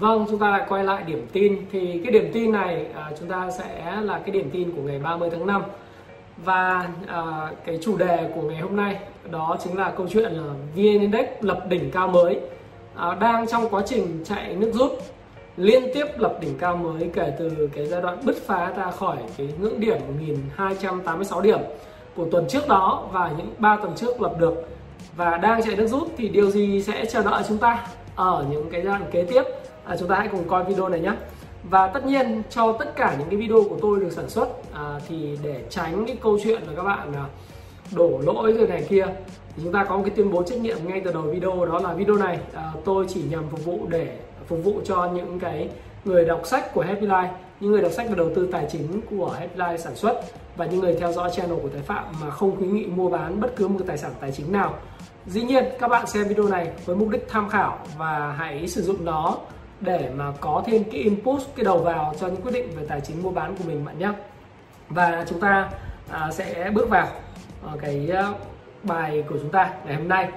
Vâng, chúng ta lại quay lại điểm tin. Thì cái điểm tin này à, chúng ta sẽ là cái điểm tin của ngày 30 tháng 5 và à, cái chủ đề của ngày hôm nay đó chính là câu chuyện là VN Index lập đỉnh cao mới à, đang trong quá trình chạy nước rút liên tiếp lập đỉnh cao mới kể từ cái giai đoạn bứt phá ra khỏi cái ngưỡng điểm 1286 điểm của tuần trước đó và những 3 tuần trước lập được. Và đang chạy nước rút thì điều gì sẽ chờ đợi chúng ta ở những cái giai đoạn kế tiếp? À, chúng ta hãy cùng coi video này nhé và tất nhiên cho tất cả những cái video của tôi được sản xuất à, thì để tránh cái câu chuyện là các bạn à, đổ lỗi rồi này kia thì chúng ta có một cái tuyên bố trách nhiệm ngay từ đầu video đó là video này à, tôi chỉ nhằm phục vụ để phục vụ cho những cái người đọc sách của Happy Life những người đọc sách về đầu tư tài chính của Happy Life sản xuất và những người theo dõi channel của Thái Phạm mà không khuyến nghị mua bán bất cứ một tài sản tài chính nào. Dĩ nhiên các bạn xem video này với mục đích tham khảo và hãy sử dụng nó để mà có thêm cái input cái đầu vào cho những quyết định về tài chính mua bán của mình bạn nhé và chúng ta à, sẽ bước vào à, cái à, bài của chúng ta ngày hôm nay.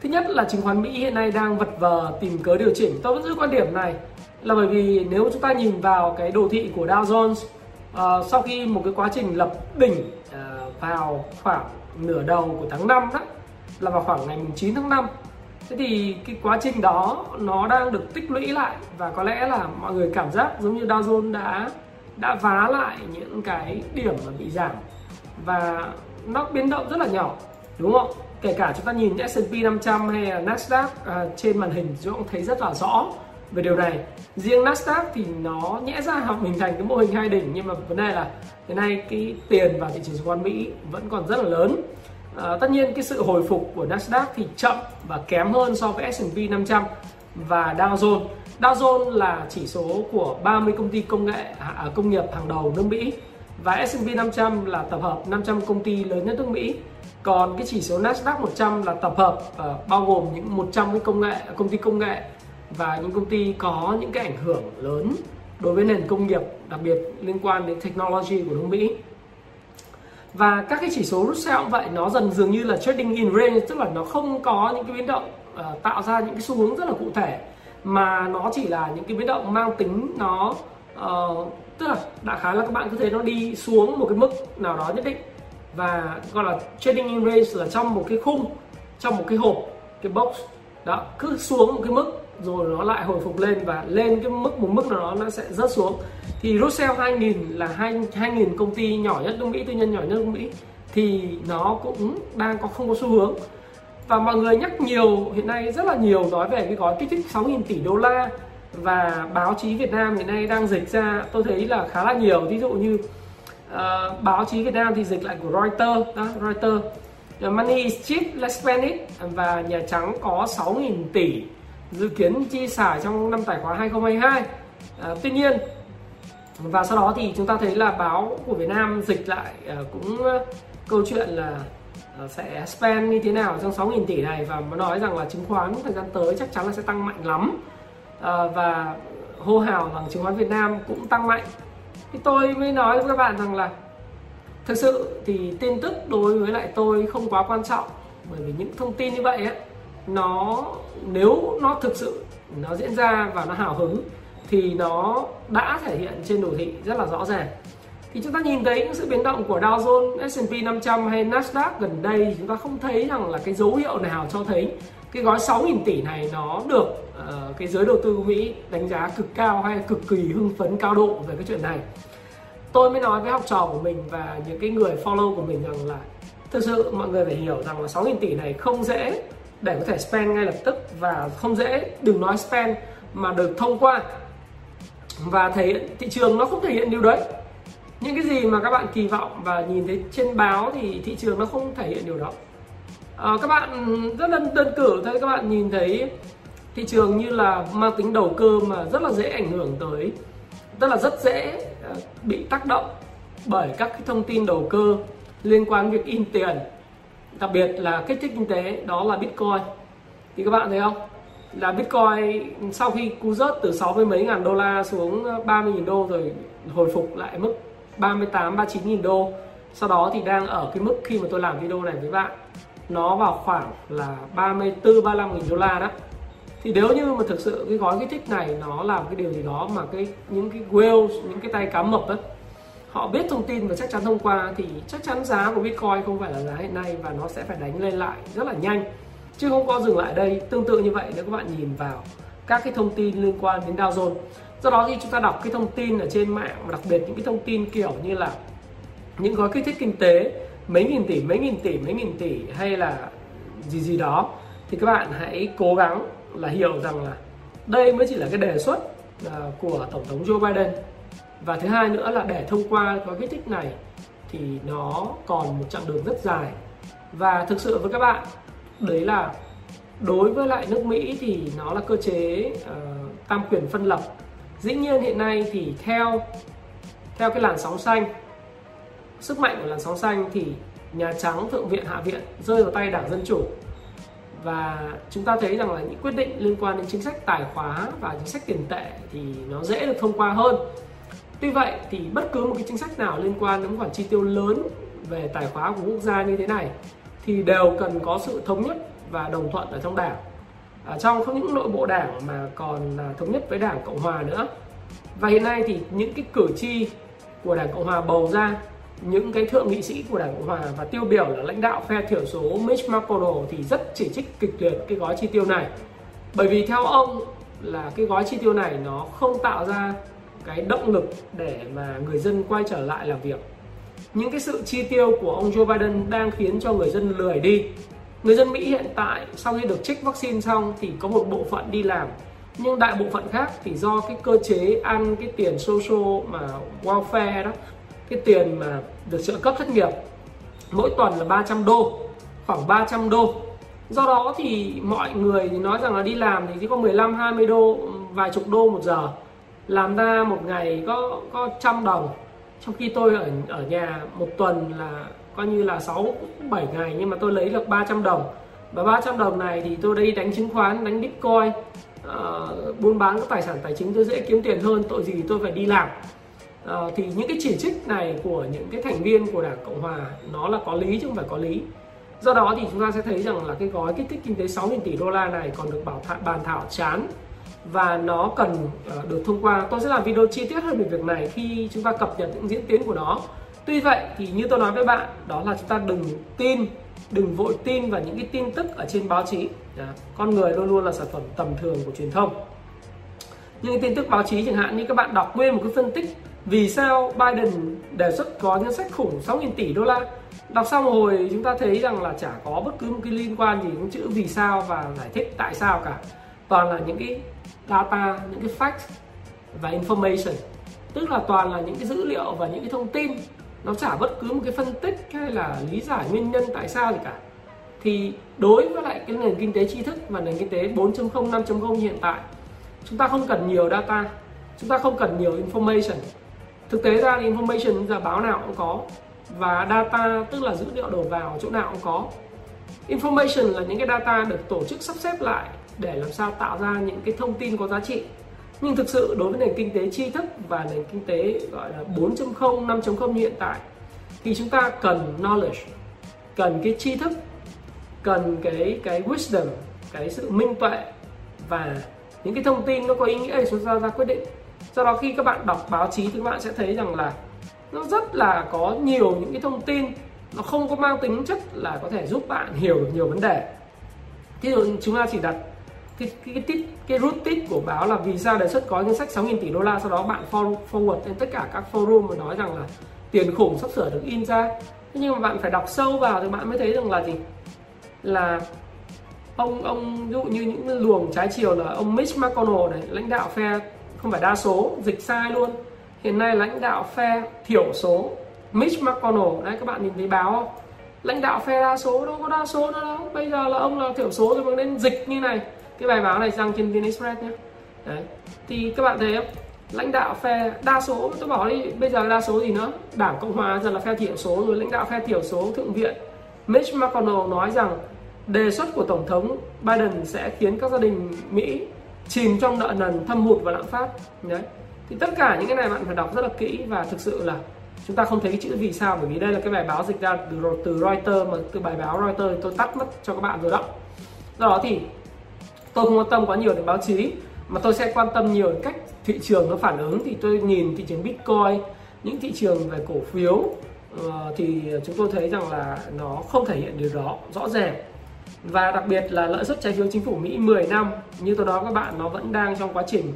Thứ nhất là chứng khoán Mỹ hiện nay đang vật vờ tìm cớ điều chỉnh. Tôi vẫn giữ quan điểm này là bởi vì nếu chúng ta nhìn vào cái đồ thị của Dow Jones à, sau khi một cái quá trình lập đỉnh à, vào khoảng nửa đầu của tháng 5 đó là vào khoảng ngày 9 tháng 5 thế thì cái quá trình đó nó đang được tích lũy lại và có lẽ là mọi người cảm giác giống như Dow Jones đã đã vá lại những cái điểm mà bị giảm. Và nó biến động rất là nhỏ đúng không? Kể cả chúng ta nhìn S&P 500 hay là Nasdaq à, trên màn hình chúng cũng thấy rất là rõ về điều này. Riêng Nasdaq thì nó nhẽ ra học hình thành cái mô hình hai đỉnh nhưng mà vấn đề là hiện nay cái tiền vào thị trường chứng khoán Mỹ vẫn còn rất là lớn. À, tất nhiên cái sự hồi phục của Nasdaq thì chậm và kém hơn so với S&P 500 và Dow Jones. Dow Jones là chỉ số của 30 công ty công nghệ à, à, công nghiệp hàng đầu nước Mỹ và S&P 500 là tập hợp 500 công ty lớn nhất nước Mỹ. Còn cái chỉ số Nasdaq 100 là tập hợp uh, bao gồm những 100 cái công nghệ công ty công nghệ và những công ty có những cái ảnh hưởng lớn đối với nền công nghiệp đặc biệt liên quan đến technology của nước Mỹ và các cái chỉ số Russell cũng vậy nó dần dường như là trading in range tức là nó không có những cái biến động uh, tạo ra những cái xu hướng rất là cụ thể mà nó chỉ là những cái biến động mang tính nó uh, tức là đại khái là các bạn có thể nó đi xuống một cái mức nào đó nhất định. Và gọi là trading in range là trong một cái khung trong một cái hộp cái box đó cứ xuống một cái mức rồi nó lại hồi phục lên và lên cái mức một mức nào đó nó sẽ rớt xuống thì Russell 2000 là hai 2000 công ty nhỏ nhất nước Mỹ tư nhân nhỏ nhất nước Mỹ thì nó cũng đang có không có xu hướng. Và mọi người nhắc nhiều hiện nay rất là nhiều nói về cái gói kích thích 6.000 tỷ đô la và báo chí Việt Nam hiện nay đang dịch ra tôi thấy là khá là nhiều. Ví dụ như uh, báo chí Việt Nam thì dịch lại của Reuters đó, Reuters. The money is cheap, let's spend it. Và Nhà Trắng có 6.000 tỷ dự kiến chi xài trong năm tài khoá 2022 uh, ờ, tuy nhiên và sau đó thì chúng ta thấy là báo của Việt Nam dịch lại ờ, cũng ờ, câu chuyện là ờ, sẽ spend như thế nào trong 6.000 tỷ này. Và nó nói rằng là chứng khoán thời gian tới chắc chắn là sẽ tăng mạnh lắm. Và hô hào rằng chứng khoán Việt Nam cũng tăng mạnh. Thì tôi mới nói với các bạn rằng là thực sự thì tin tức đối với lại tôi không quá quan trọng bởi vì những thông tin như vậy ấy, nó nếu nó thực sự nó diễn ra và nó hào hứng thì nó đã thể hiện trên đồ thị rất là rõ ràng. Thì chúng ta nhìn thấy những sự biến động của Dow Jones, S&P 500 hay Nasdaq gần đây thì chúng ta không thấy rằng là cái dấu hiệu nào cho thấy cái gói 6.000 tỷ này nó được uh, cái giới đầu tư Mỹ đánh giá cực cao hay cực kỳ hưng phấn cao độ về cái chuyện này. Tôi mới nói với học trò của mình và những cái người follow của mình rằng là thực sự mọi người phải hiểu rằng là 6.000 tỷ này không dễ để có thể spend ngay lập tức và không dễ đừng nói spend mà được thông qua và thể hiện thị trường nó không thể hiện điều đấy. Những cái gì mà các bạn kỳ vọng và nhìn thấy trên báo thì thị trường nó không thể hiện điều đó. À, các bạn rất là đơn cử thôi các bạn nhìn thấy thị trường như là mang tính đầu cơ mà rất là dễ ảnh hưởng tới tức là rất dễ ờ, bị tác động bởi các cái thông tin đầu cơ liên quan việc in tiền. Đặc biệt là kích thích kinh tế đó là bitcoin. Thì các bạn thấy không? Là bitcoin sau khi cú rớt từ 60 mấy ngàn đô la xuống ờ, 30 nghìn đô rồi hồi phục lại mức 38 39 nghìn đô. Sau đó thì đang ở cái mức khi mà tôi làm video này với bạn, nó vào khoảng là 34 35 nghìn đô la đó. Thì nếu như mà thực sự cái gói kích thích này nó làm cái điều gì đó mà cái, những cái whales, những cái tay cá mập đó họ biết thông tin và chắc chắn thông qua, thì chắc chắn giá của bitcoin không phải là giá hiện nay và nó sẽ phải đánh lên lại rất là nhanh chứ không có dừng lại đây, tương tự như vậy, nếu các bạn nhìn vào các cái thông tin liên quan đến Dow Jones. Do đó khi chúng ta đọc cái thông tin ở trên mạng và đặc biệt những cái thông tin kiểu như là những gói kích thích kinh tế, mấy nghìn tỷ, mấy nghìn tỷ, mấy nghìn tỷ hay là gì gì đó, thì các bạn hãy cố gắng là hiểu rằng là đây mới chỉ là cái đề xuất à, của tổng thống Joe Biden. Và thứ hai nữa là để thông qua gói kích thích này thì nó còn một chặng đường rất dài. Và thực sự với các bạn đấy là đối với lại nước Mỹ thì nó là cơ chế uh, tam quyền phân lập. Dĩ nhiên hiện nay thì theo theo cái làn sóng xanh sức mạnh của làn sóng xanh thì Nhà Trắng, Thượng viện, Hạ viện rơi vào tay Đảng Dân Chủ. Và chúng ta thấy rằng là những quyết định liên quan đến chính sách tài khóa và chính sách tiền tệ thì nó dễ được thông qua hơn. Tuy vậy thì bất cứ một cái chính sách nào liên quan đến khoản chi tiêu lớn về tài khóa của quốc gia như thế này thì đều cần có sự thống nhất và đồng thuận ở trong đảng. Ở trong không những nội bộ đảng mà còn là thống nhất với đảng cộng hòa nữa. Và hiện nay thì những cái cử tri của đảng cộng hòa bầu ra, những cái thượng nghị sĩ của đảng cộng hòa và tiêu biểu là lãnh đạo phe thiểu số Mitch McConnell thì rất chỉ trích kịch liệt cái gói chi tiêu này. Bởi vì theo ông là cái gói chi tiêu này nó không tạo ra cái động lực để mà người dân quay trở lại làm việc những cái sự chi tiêu của ông Joe Biden đang khiến cho người dân lười đi. Người dân Mỹ hiện tại sau khi được trích vaccine xong thì có một bộ phận đi làm. Nhưng đại bộ phận khác thì do cái cơ chế ăn cái tiền social mà welfare đó, cái tiền mà được trợ cấp thất nghiệp, mỗi tuần là 300 đô, khoảng 300 đô. Do đó thì mọi người thì nói rằng là đi làm thì chỉ có 15 20 đô, vài chục đô một giờ. Làm ra một ngày có có trăm đồng trong khi tôi ở ở nhà một tuần là coi như là 6 7 ngày nhưng mà tôi lấy được 300 đồng. Và 300 đồng này thì tôi đi đánh chứng khoán đánh bitcoin uh, buôn bán các tài sản tài chính tôi dễ kiếm tiền hơn tội gì tôi phải đi làm. Uh, thì những cái chỉ trích này của những cái thành viên của đảng cộng hòa nó là có lý chứ không phải có lý. Do đó thì chúng ta sẽ thấy rằng là cái gói kích thích kinh tế 6.000 tỷ đô la này còn được bảo thảo, bàn thảo chán và nó cần uh, được thông qua. Tôi sẽ làm video chi tiết hơn về việc này khi chúng ta cập nhật những diễn tiến của nó. Tuy vậy thì như tôi nói với bạn đó là chúng ta đừng tin đừng vội tin vào những cái tin tức ở trên báo chí. Con người luôn luôn là sản phẩm tầm thường của truyền thông. Những cái tin tức báo chí chẳng hạn như các bạn đọc nguyên một cái phân tích vì sao Biden đề xuất có ngân sách khủng 6.000 tỷ đô la. Đọc xong rồi chúng ta thấy rằng là chả có bất cứ một cái liên quan gì đến chữ vì sao và giải thích tại sao cả. Toàn là những cái data, những cái fact và information. Tức là toàn là những cái dữ liệu và những cái thông tin. Nó chả bất cứ một cái phân tích hay là lý giải nguyên nhân tại sao gì cả. Thì đối với lại cái nền kinh tế tri thức và nền kinh tế 4.0 5.0 hiện tại, chúng ta không cần nhiều data. Chúng ta không cần nhiều information. Thực tế ra thì information giờ báo nào cũng có và data, tức là dữ liệu đầu vào chỗ nào cũng có. Information là những cái data được tổ chức sắp xếp lại để làm sao tạo ra những cái thông tin có giá trị nhưng thực sự đối với nền kinh tế tri thức và nền kinh tế gọi là 4.0, 5.0 như hiện tại thì chúng ta cần knowledge, cần cái tri thức, cần cái cái wisdom, cái sự minh tuệ và những cái thông tin nó có ý nghĩa để chúng ta ra quyết định. Do đó khi các bạn đọc báo chí thì các bạn sẽ thấy rằng là nó rất là có nhiều những cái thông tin nó không có mang tính chất là có thể giúp bạn hiểu được nhiều vấn đề. Thí dụ chúng ta chỉ đặt cái cái cái, tít, cái root tít của báo là vì sao đề xuất có ngân sách 6.000 tỷ đô la sau đó bạn forward lên tất cả các forum và nói rằng là tiền khủng sắp sửa được in ra. Thế nhưng mà bạn phải đọc sâu vào thì bạn mới thấy rằng là gì? Là ông ông ví dụ như những luồng trái chiều là ông Mitch McConnell này lãnh đạo phe không phải đa số dịch sai luôn. Hiện nay lãnh đạo phe thiểu số Mitch McConnell đấy các bạn nhìn thấy báo không? Lãnh đạo phe đa số đâu có đa số nữa đâu. Bây giờ là ông là thiểu số rồi mà nên dịch như này cái bài báo này đăng trên VN Express nhé. Đấy. Thì các bạn thấy không? Lãnh đạo phe đa số, tôi bảo đi, bây giờ đa số gì nữa? Đảng cộng hòa giờ là phe thiểu số, rồi lãnh đạo phe thiểu số, thượng viện. Mitch McConnell nói rằng đề xuất của tổng thống Biden sẽ khiến các gia đình Mỹ chìm trong nợ nần, thâm hụt và lạm phát. Đấy. Thì tất cả những cái này bạn phải đọc rất là kỹ và thực sự là chúng ta không thấy cái chữ vì sao, bởi vì đây là cái bài báo dịch ra từ từ Reuters mà, từ bài báo Reuters tôi tắt mất cho các bạn rồi đó. Do đó thì tôi không quan tâm quá nhiều đến báo chí, mà tôi sẽ quan tâm nhiều đến cách thị trường nó phản ứng. Thì tôi nhìn thị trường Bitcoin, những thị trường về cổ phiếu ờ, thì chúng tôi thấy rằng là nó không thể hiện điều đó rõ ràng. Và đặc biệt là lợi suất trái phiếu chính phủ Mỹ 10 năm, như tôi nói các bạn, nó vẫn đang trong quá trình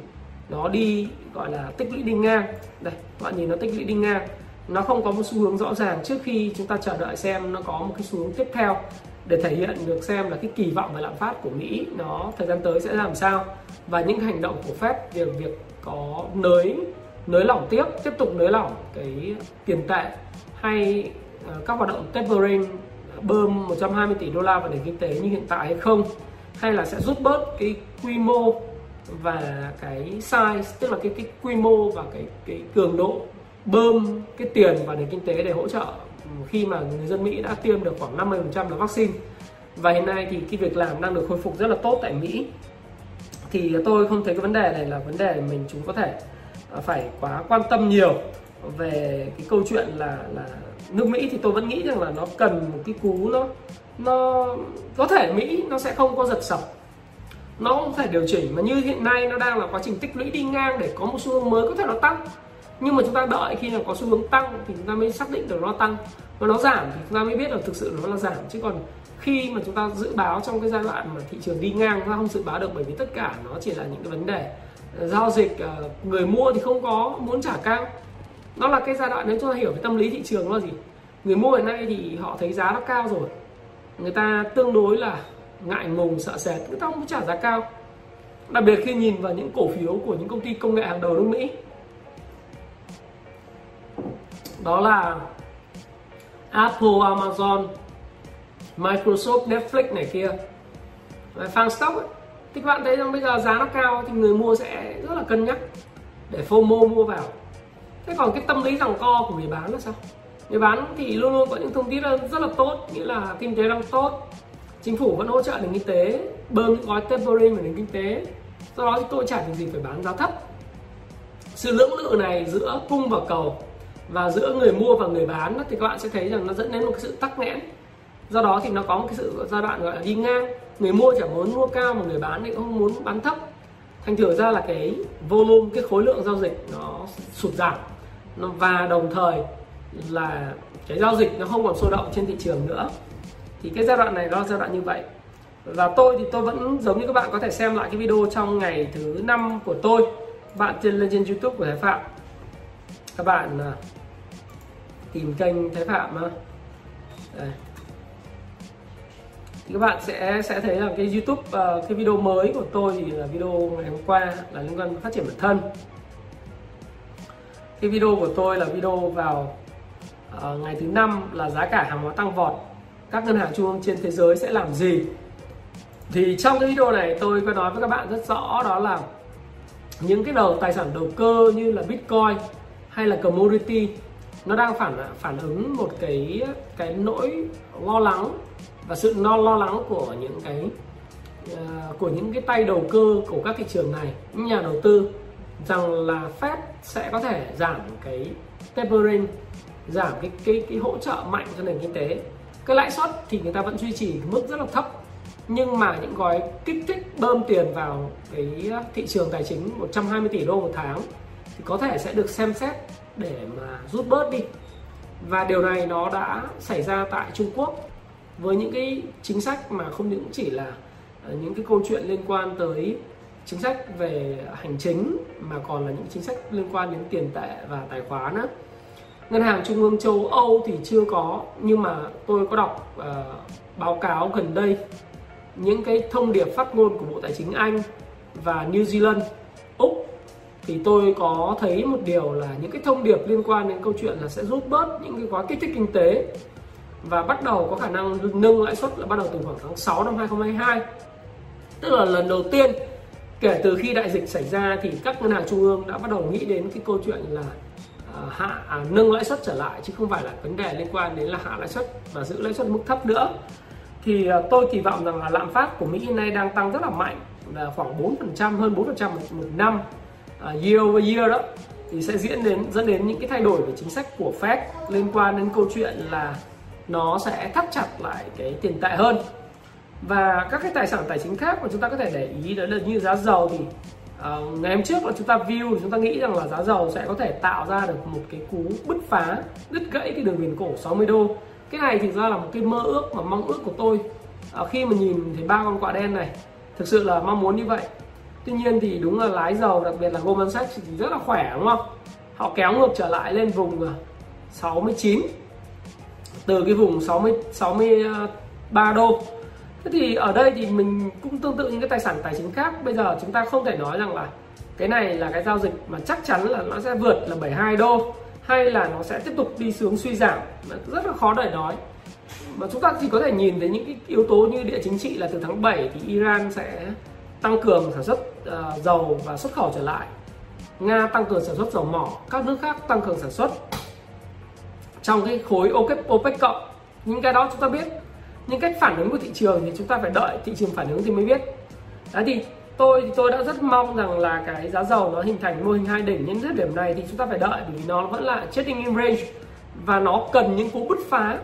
nó đi, gọi là, tích lũy đi ngang. Đây, các bạn nhìn nó tích lũy đi ngang. Nó không có một xu hướng rõ ràng trước khi chúng ta chờ đợi xem nó có một cái xu hướng tiếp theo để thể hiện được xem là cái kỳ vọng về lạm phát của Mỹ nó thời gian tới sẽ làm sao. Và những hành động của Fed việc việc có nới nới lỏng tiếp tiếp tục nới lỏng cái tiền tệ hay ờ, các hoạt động tapering, bơm 120 tỷ đô la vào nền kinh tế như hiện tại hay không, hay là sẽ rút bớt cái quy mô và cái size, tức là cái cái quy mô và cái cái cường độ bơm cái tiền vào nền kinh tế để hỗ trợ. Ừ, khi mà người dân Mỹ đã tiêm được khoảng 50% là vaccine. Và hiện nay thì cái việc làm đang được khôi phục rất là tốt tại Mỹ. Thì tôi không thấy cái vấn đề này là vấn đề mình chúng có thể à, phải quá quan tâm nhiều về cái câu chuyện là là nước Mỹ thì tôi vẫn nghĩ rằng là nó cần một cái cú nó nó có thể Mỹ nó sẽ không có giật sập. Nó không thể điều chỉnh, mà như hiện nay nó đang là quá trình tích lũy đi ngang để có một xu hướng mới có thể nó tăng nhưng mà chúng ta đợi khi nào có xu hướng tăng thì chúng ta mới xác định được nó tăng. Và nó giảm thì chúng ta mới biết là thực sự nó là giảm. Chứ còn khi mà chúng ta dự báo trong cái giai đoạn mà thị trường đi ngang, chúng ta không dự báo được bởi vì tất cả nó chỉ là những cái vấn đề ờ, giao dịch ờ, người mua thì không có muốn trả cao. Nó là cái giai đoạn nếu chúng ta hiểu cái tâm lý thị trường nó là gì? Người mua hiện nay thì họ thấy giá nó cao rồi. Người ta tương đối là ngại ngùng sợ sệt. Người ta không muốn trả giá cao. Đặc biệt khi nhìn vào những cổ phiếu của những công ty công nghệ hàng đầu nước Mỹ đó là Apple, Amazon, Microsoft, Netflix này kia. Và fan stock ấy. thì các bạn thấy rằng bây giờ giá nó cao thì người mua sẽ rất là cân nhắc để FOMO mua vào. Thế còn cái tâm lý rằng co của người bán là sao? Người bán thì luôn luôn có những thông tin rất là tốt nghĩa là kinh tế đang tốt. Chính phủ vẫn hỗ trợ nền kinh tế bơm những gói tapering vào nền kinh tế. Do đó thì tôi chả việc gì phải bán giá thấp. Sự lưỡng lự này giữa cung và cầu và giữa người mua và người bán thì các bạn sẽ thấy rằng nó dẫn đến một cái sự tắc nghẽn. Do đó thì nó có một cái sự giai đoạn gọi là đi ngang người mua chẳng muốn mua cao mà người bán thì không muốn bán thấp. Thành thử ra là cái volume, cái khối lượng giao dịch nó sụt giảm. Và đồng thời là cái giao dịch nó không còn sôi động trên thị trường nữa. Thì cái giai đoạn này nó là giai đoạn như vậy. Và tôi thì tôi vẫn giống như các bạn có thể xem lại cái video trong ngày thứ năm của tôi. Bạn trên, lên trên youtube của thái phạm các bạn à, tìm kênh thái phạm Đây. thì các bạn sẽ sẽ thấy là cái youtube à, cái video mới của tôi thì là video ngày hôm qua là liên quan phát triển bản thân. Cái video của tôi là video vào uh, ngày thứ năm là giá cả hàng hóa tăng vọt. Các ngân hàng trung ương trên thế giới sẽ làm gì? Thì trong cái video này tôi có nói với các bạn rất rõ đó là những cái đầu tài sản đầu cơ như là bitcoin hay là commodity nó đang phản phản ứng một cái cái nỗi lo lắng và sự lo lo lắng của những cái uh, của những cái tay đầu cơ của các thị trường này. Những nhà đầu tư rằng là Fed sẽ có thể giảm cái tapering giảm cái cái cái hỗ trợ mạnh cho nền kinh tế. Cái lãi suất thì người ta vẫn duy trì mức rất là thấp nhưng mà những gói kích thích bơm tiền vào cái thị trường tài chính 120 tỷ đô một tháng thì có thể sẽ được xem xét để mà rút bớt đi. Và điều này nó đã xảy ra tại Trung Quốc. Với những cái chính sách mà không những chỉ là ờ, những cái câu chuyện liên quan tới chính sách về hành chính mà còn là những chính sách liên quan đến tiền tệ và tài khoá nữa. Ngân hàng trung ương châu âu thì chưa có nhưng mà tôi có đọc uh, báo cáo gần đây những cái thông điệp phát ngôn của bộ tài chính anh và new zealand thì tôi có thấy một điều là những cái thông điệp liên quan đến câu chuyện là sẽ rút bớt những cái gói kích thích kinh tế và bắt đầu có khả năng nâng lãi suất là bắt đầu từ khoảng tháng 6 năm 2022 tức là lần đầu tiên kể từ khi đại dịch xảy ra thì các ngân hàng trung ương đã bắt đầu nghĩ đến cái câu chuyện là à, hạ à, nâng lãi suất trở lại chứ không phải là vấn đề liên quan đến là hạ lãi suất và giữ lãi suất mức thấp nữa. Thì à, tôi kỳ vọng rằng là lạm phát của Mỹ hiện nay đang tăng rất là mạnh là khoảng 4% hơn 4% một, một năm uh, year over year đó thì sẽ diễn đến dẫn đến những cái thay đổi về chính sách của Fed liên quan đến câu chuyện là nó sẽ thắt chặt lại cái tiền tệ hơn. Và các cái tài sản tài chính khác mà chúng ta có thể để ý đó là như giá dầu thì uh, ngày hôm trước là chúng ta view chúng ta nghĩ rằng là giá dầu sẽ có thể tạo ra được một cái cú bứt phá đứt gãy cái đường viền cổ 60 đô. Cái này thì ra là một cái mơ ước mà mong ước của tôi. Uh, khi mà nhìn thấy ba con quạ đen này thực sự là mong muốn như vậy tuy nhiên thì đúng là lái dầu, đặc biệt là Goldman Sachs thì rất là khỏe, đúng không? Họ kéo ngược trở lại lên vùng 69 từ cái vùng 60 63 đô. Thế thì ở đây thì mình cũng tương tự những cái tài sản tài chính khác. Bây giờ chúng ta không thể nói rằng là cái này là cái giao dịch mà chắc chắn là nó sẽ vượt là 72 đô, hay là nó sẽ tiếp tục đi xuống suy giảm. Rất là khó để nói. Mà chúng ta chỉ có thể nhìn thấy những cái yếu tố như địa chính trị là từ tháng 7 thì Iran sẽ tăng cường sản xuất uh, dầu và xuất khẩu trở lại. Nga tăng cường sản xuất dầu mỏ các nước khác tăng cường sản xuất. Trong cái khối OPEC, OPEC cộng những cái đó chúng ta biết. Nhưng cách phản ứng của thị trường thì chúng ta phải đợi thị trường phản ứng thì mới biết. Đấy thì tôi thì tôi đã rất mong rằng là cái giá dầu nó hình thành mô hình hai đỉnh nhưng thời điểm này thì chúng ta phải đợi bởi vì nó vẫn là trading in range và nó cần những cú bứt phá.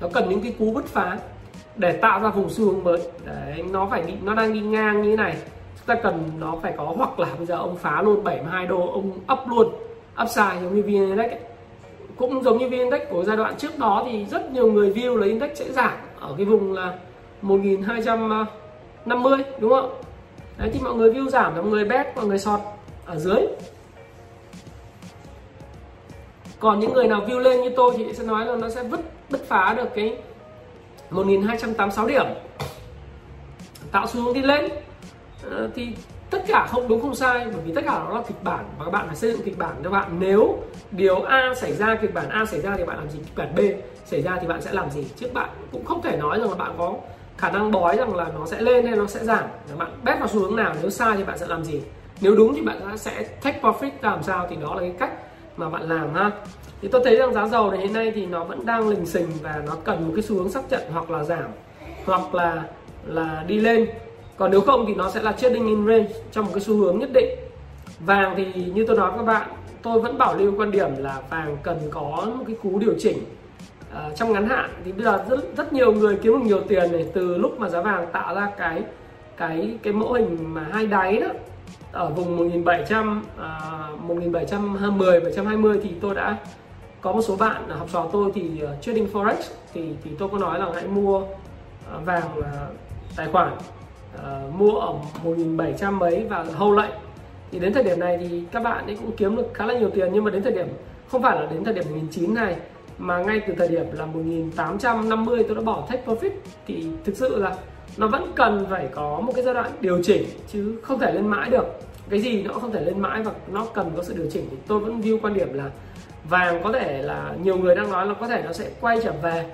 Nó cần những cái cú bứt phá để tạo ra vùng xu hướng mới. Đấy nó phải đi nó đang đi ngang như thế này ta cần nó phải có, hoặc là bây giờ ông phá luôn 72 đô, ông up luôn, upside giống như vn index ấy. cũng giống như vn index của giai đoạn trước đó thì rất nhiều người view là index sẽ giảm ở cái vùng là 1250 đúng không? Đấy, thì mọi người view giảm, mọi người bet, mọi người sọt ở dưới. Còn những người nào view lên như tôi thì sẽ nói là nó sẽ vứt, bứt phá được cái 1286 điểm. Tạo xu hướng đi lên à, thì tất cả không đúng không sai bởi vì tất cả đó là kịch bản và các bạn phải xây dựng kịch bản cho bạn. Nếu điều A xảy ra kịch bản A xảy ra thì bạn làm gì? Kịch bản B xảy ra thì bạn sẽ làm gì? Chứ bạn cũng không thể nói rằng là bạn có khả năng bói rằng là nó sẽ lên hay nó sẽ giảm. Bạn bet vào xu hướng nào nếu sai thì bạn sẽ làm gì? Nếu đúng thì bạn sẽ take profit làm sao? Thì đó là cái cách mà bạn làm ha. Thì tôi thấy rằng giá dầu này hiện nay thì nó vẫn đang lình xình và nó cần một cái xu hướng xác trận hoặc là giảm hoặc là là đi lên còn nếu không thì nó sẽ là trading in range trong một cái xu hướng nhất định. Vàng thì như tôi nói với các bạn tôi vẫn bảo lưu quan điểm là vàng cần có một cái cú điều chỉnh à, trong ngắn hạn. Thì bây giờ rất rất nhiều người kiếm được nhiều tiền này từ lúc mà giá vàng tạo ra cái cái cái mẫu hình mà hai đáy đó. Ở vùng 1700 à, 1710 720 thì tôi đã có một số bạn học trò tôi thì uh, trading forex. Thì thì tôi có nói là hãy mua uh, vàng uh, tài khoản uh, mua ở 1700 mấy và hâu lệnh. Thì đến thời điểm này thì các bạn ấy cũng kiếm được khá là nhiều tiền nhưng mà đến thời điểm không phải là đến thời điểm 1900 này mà ngay từ thời điểm là 1850 tôi đã bỏ take profit. Thì thực sự là nó vẫn cần phải có một cái giai đoạn điều chỉnh chứ không thể lên mãi được. Cái gì nó không thể lên mãi và nó cần có sự điều chỉnh. Thì tôi vẫn view quan điểm là vàng có thể là nhiều người đang nói là có thể nó sẽ quay trở về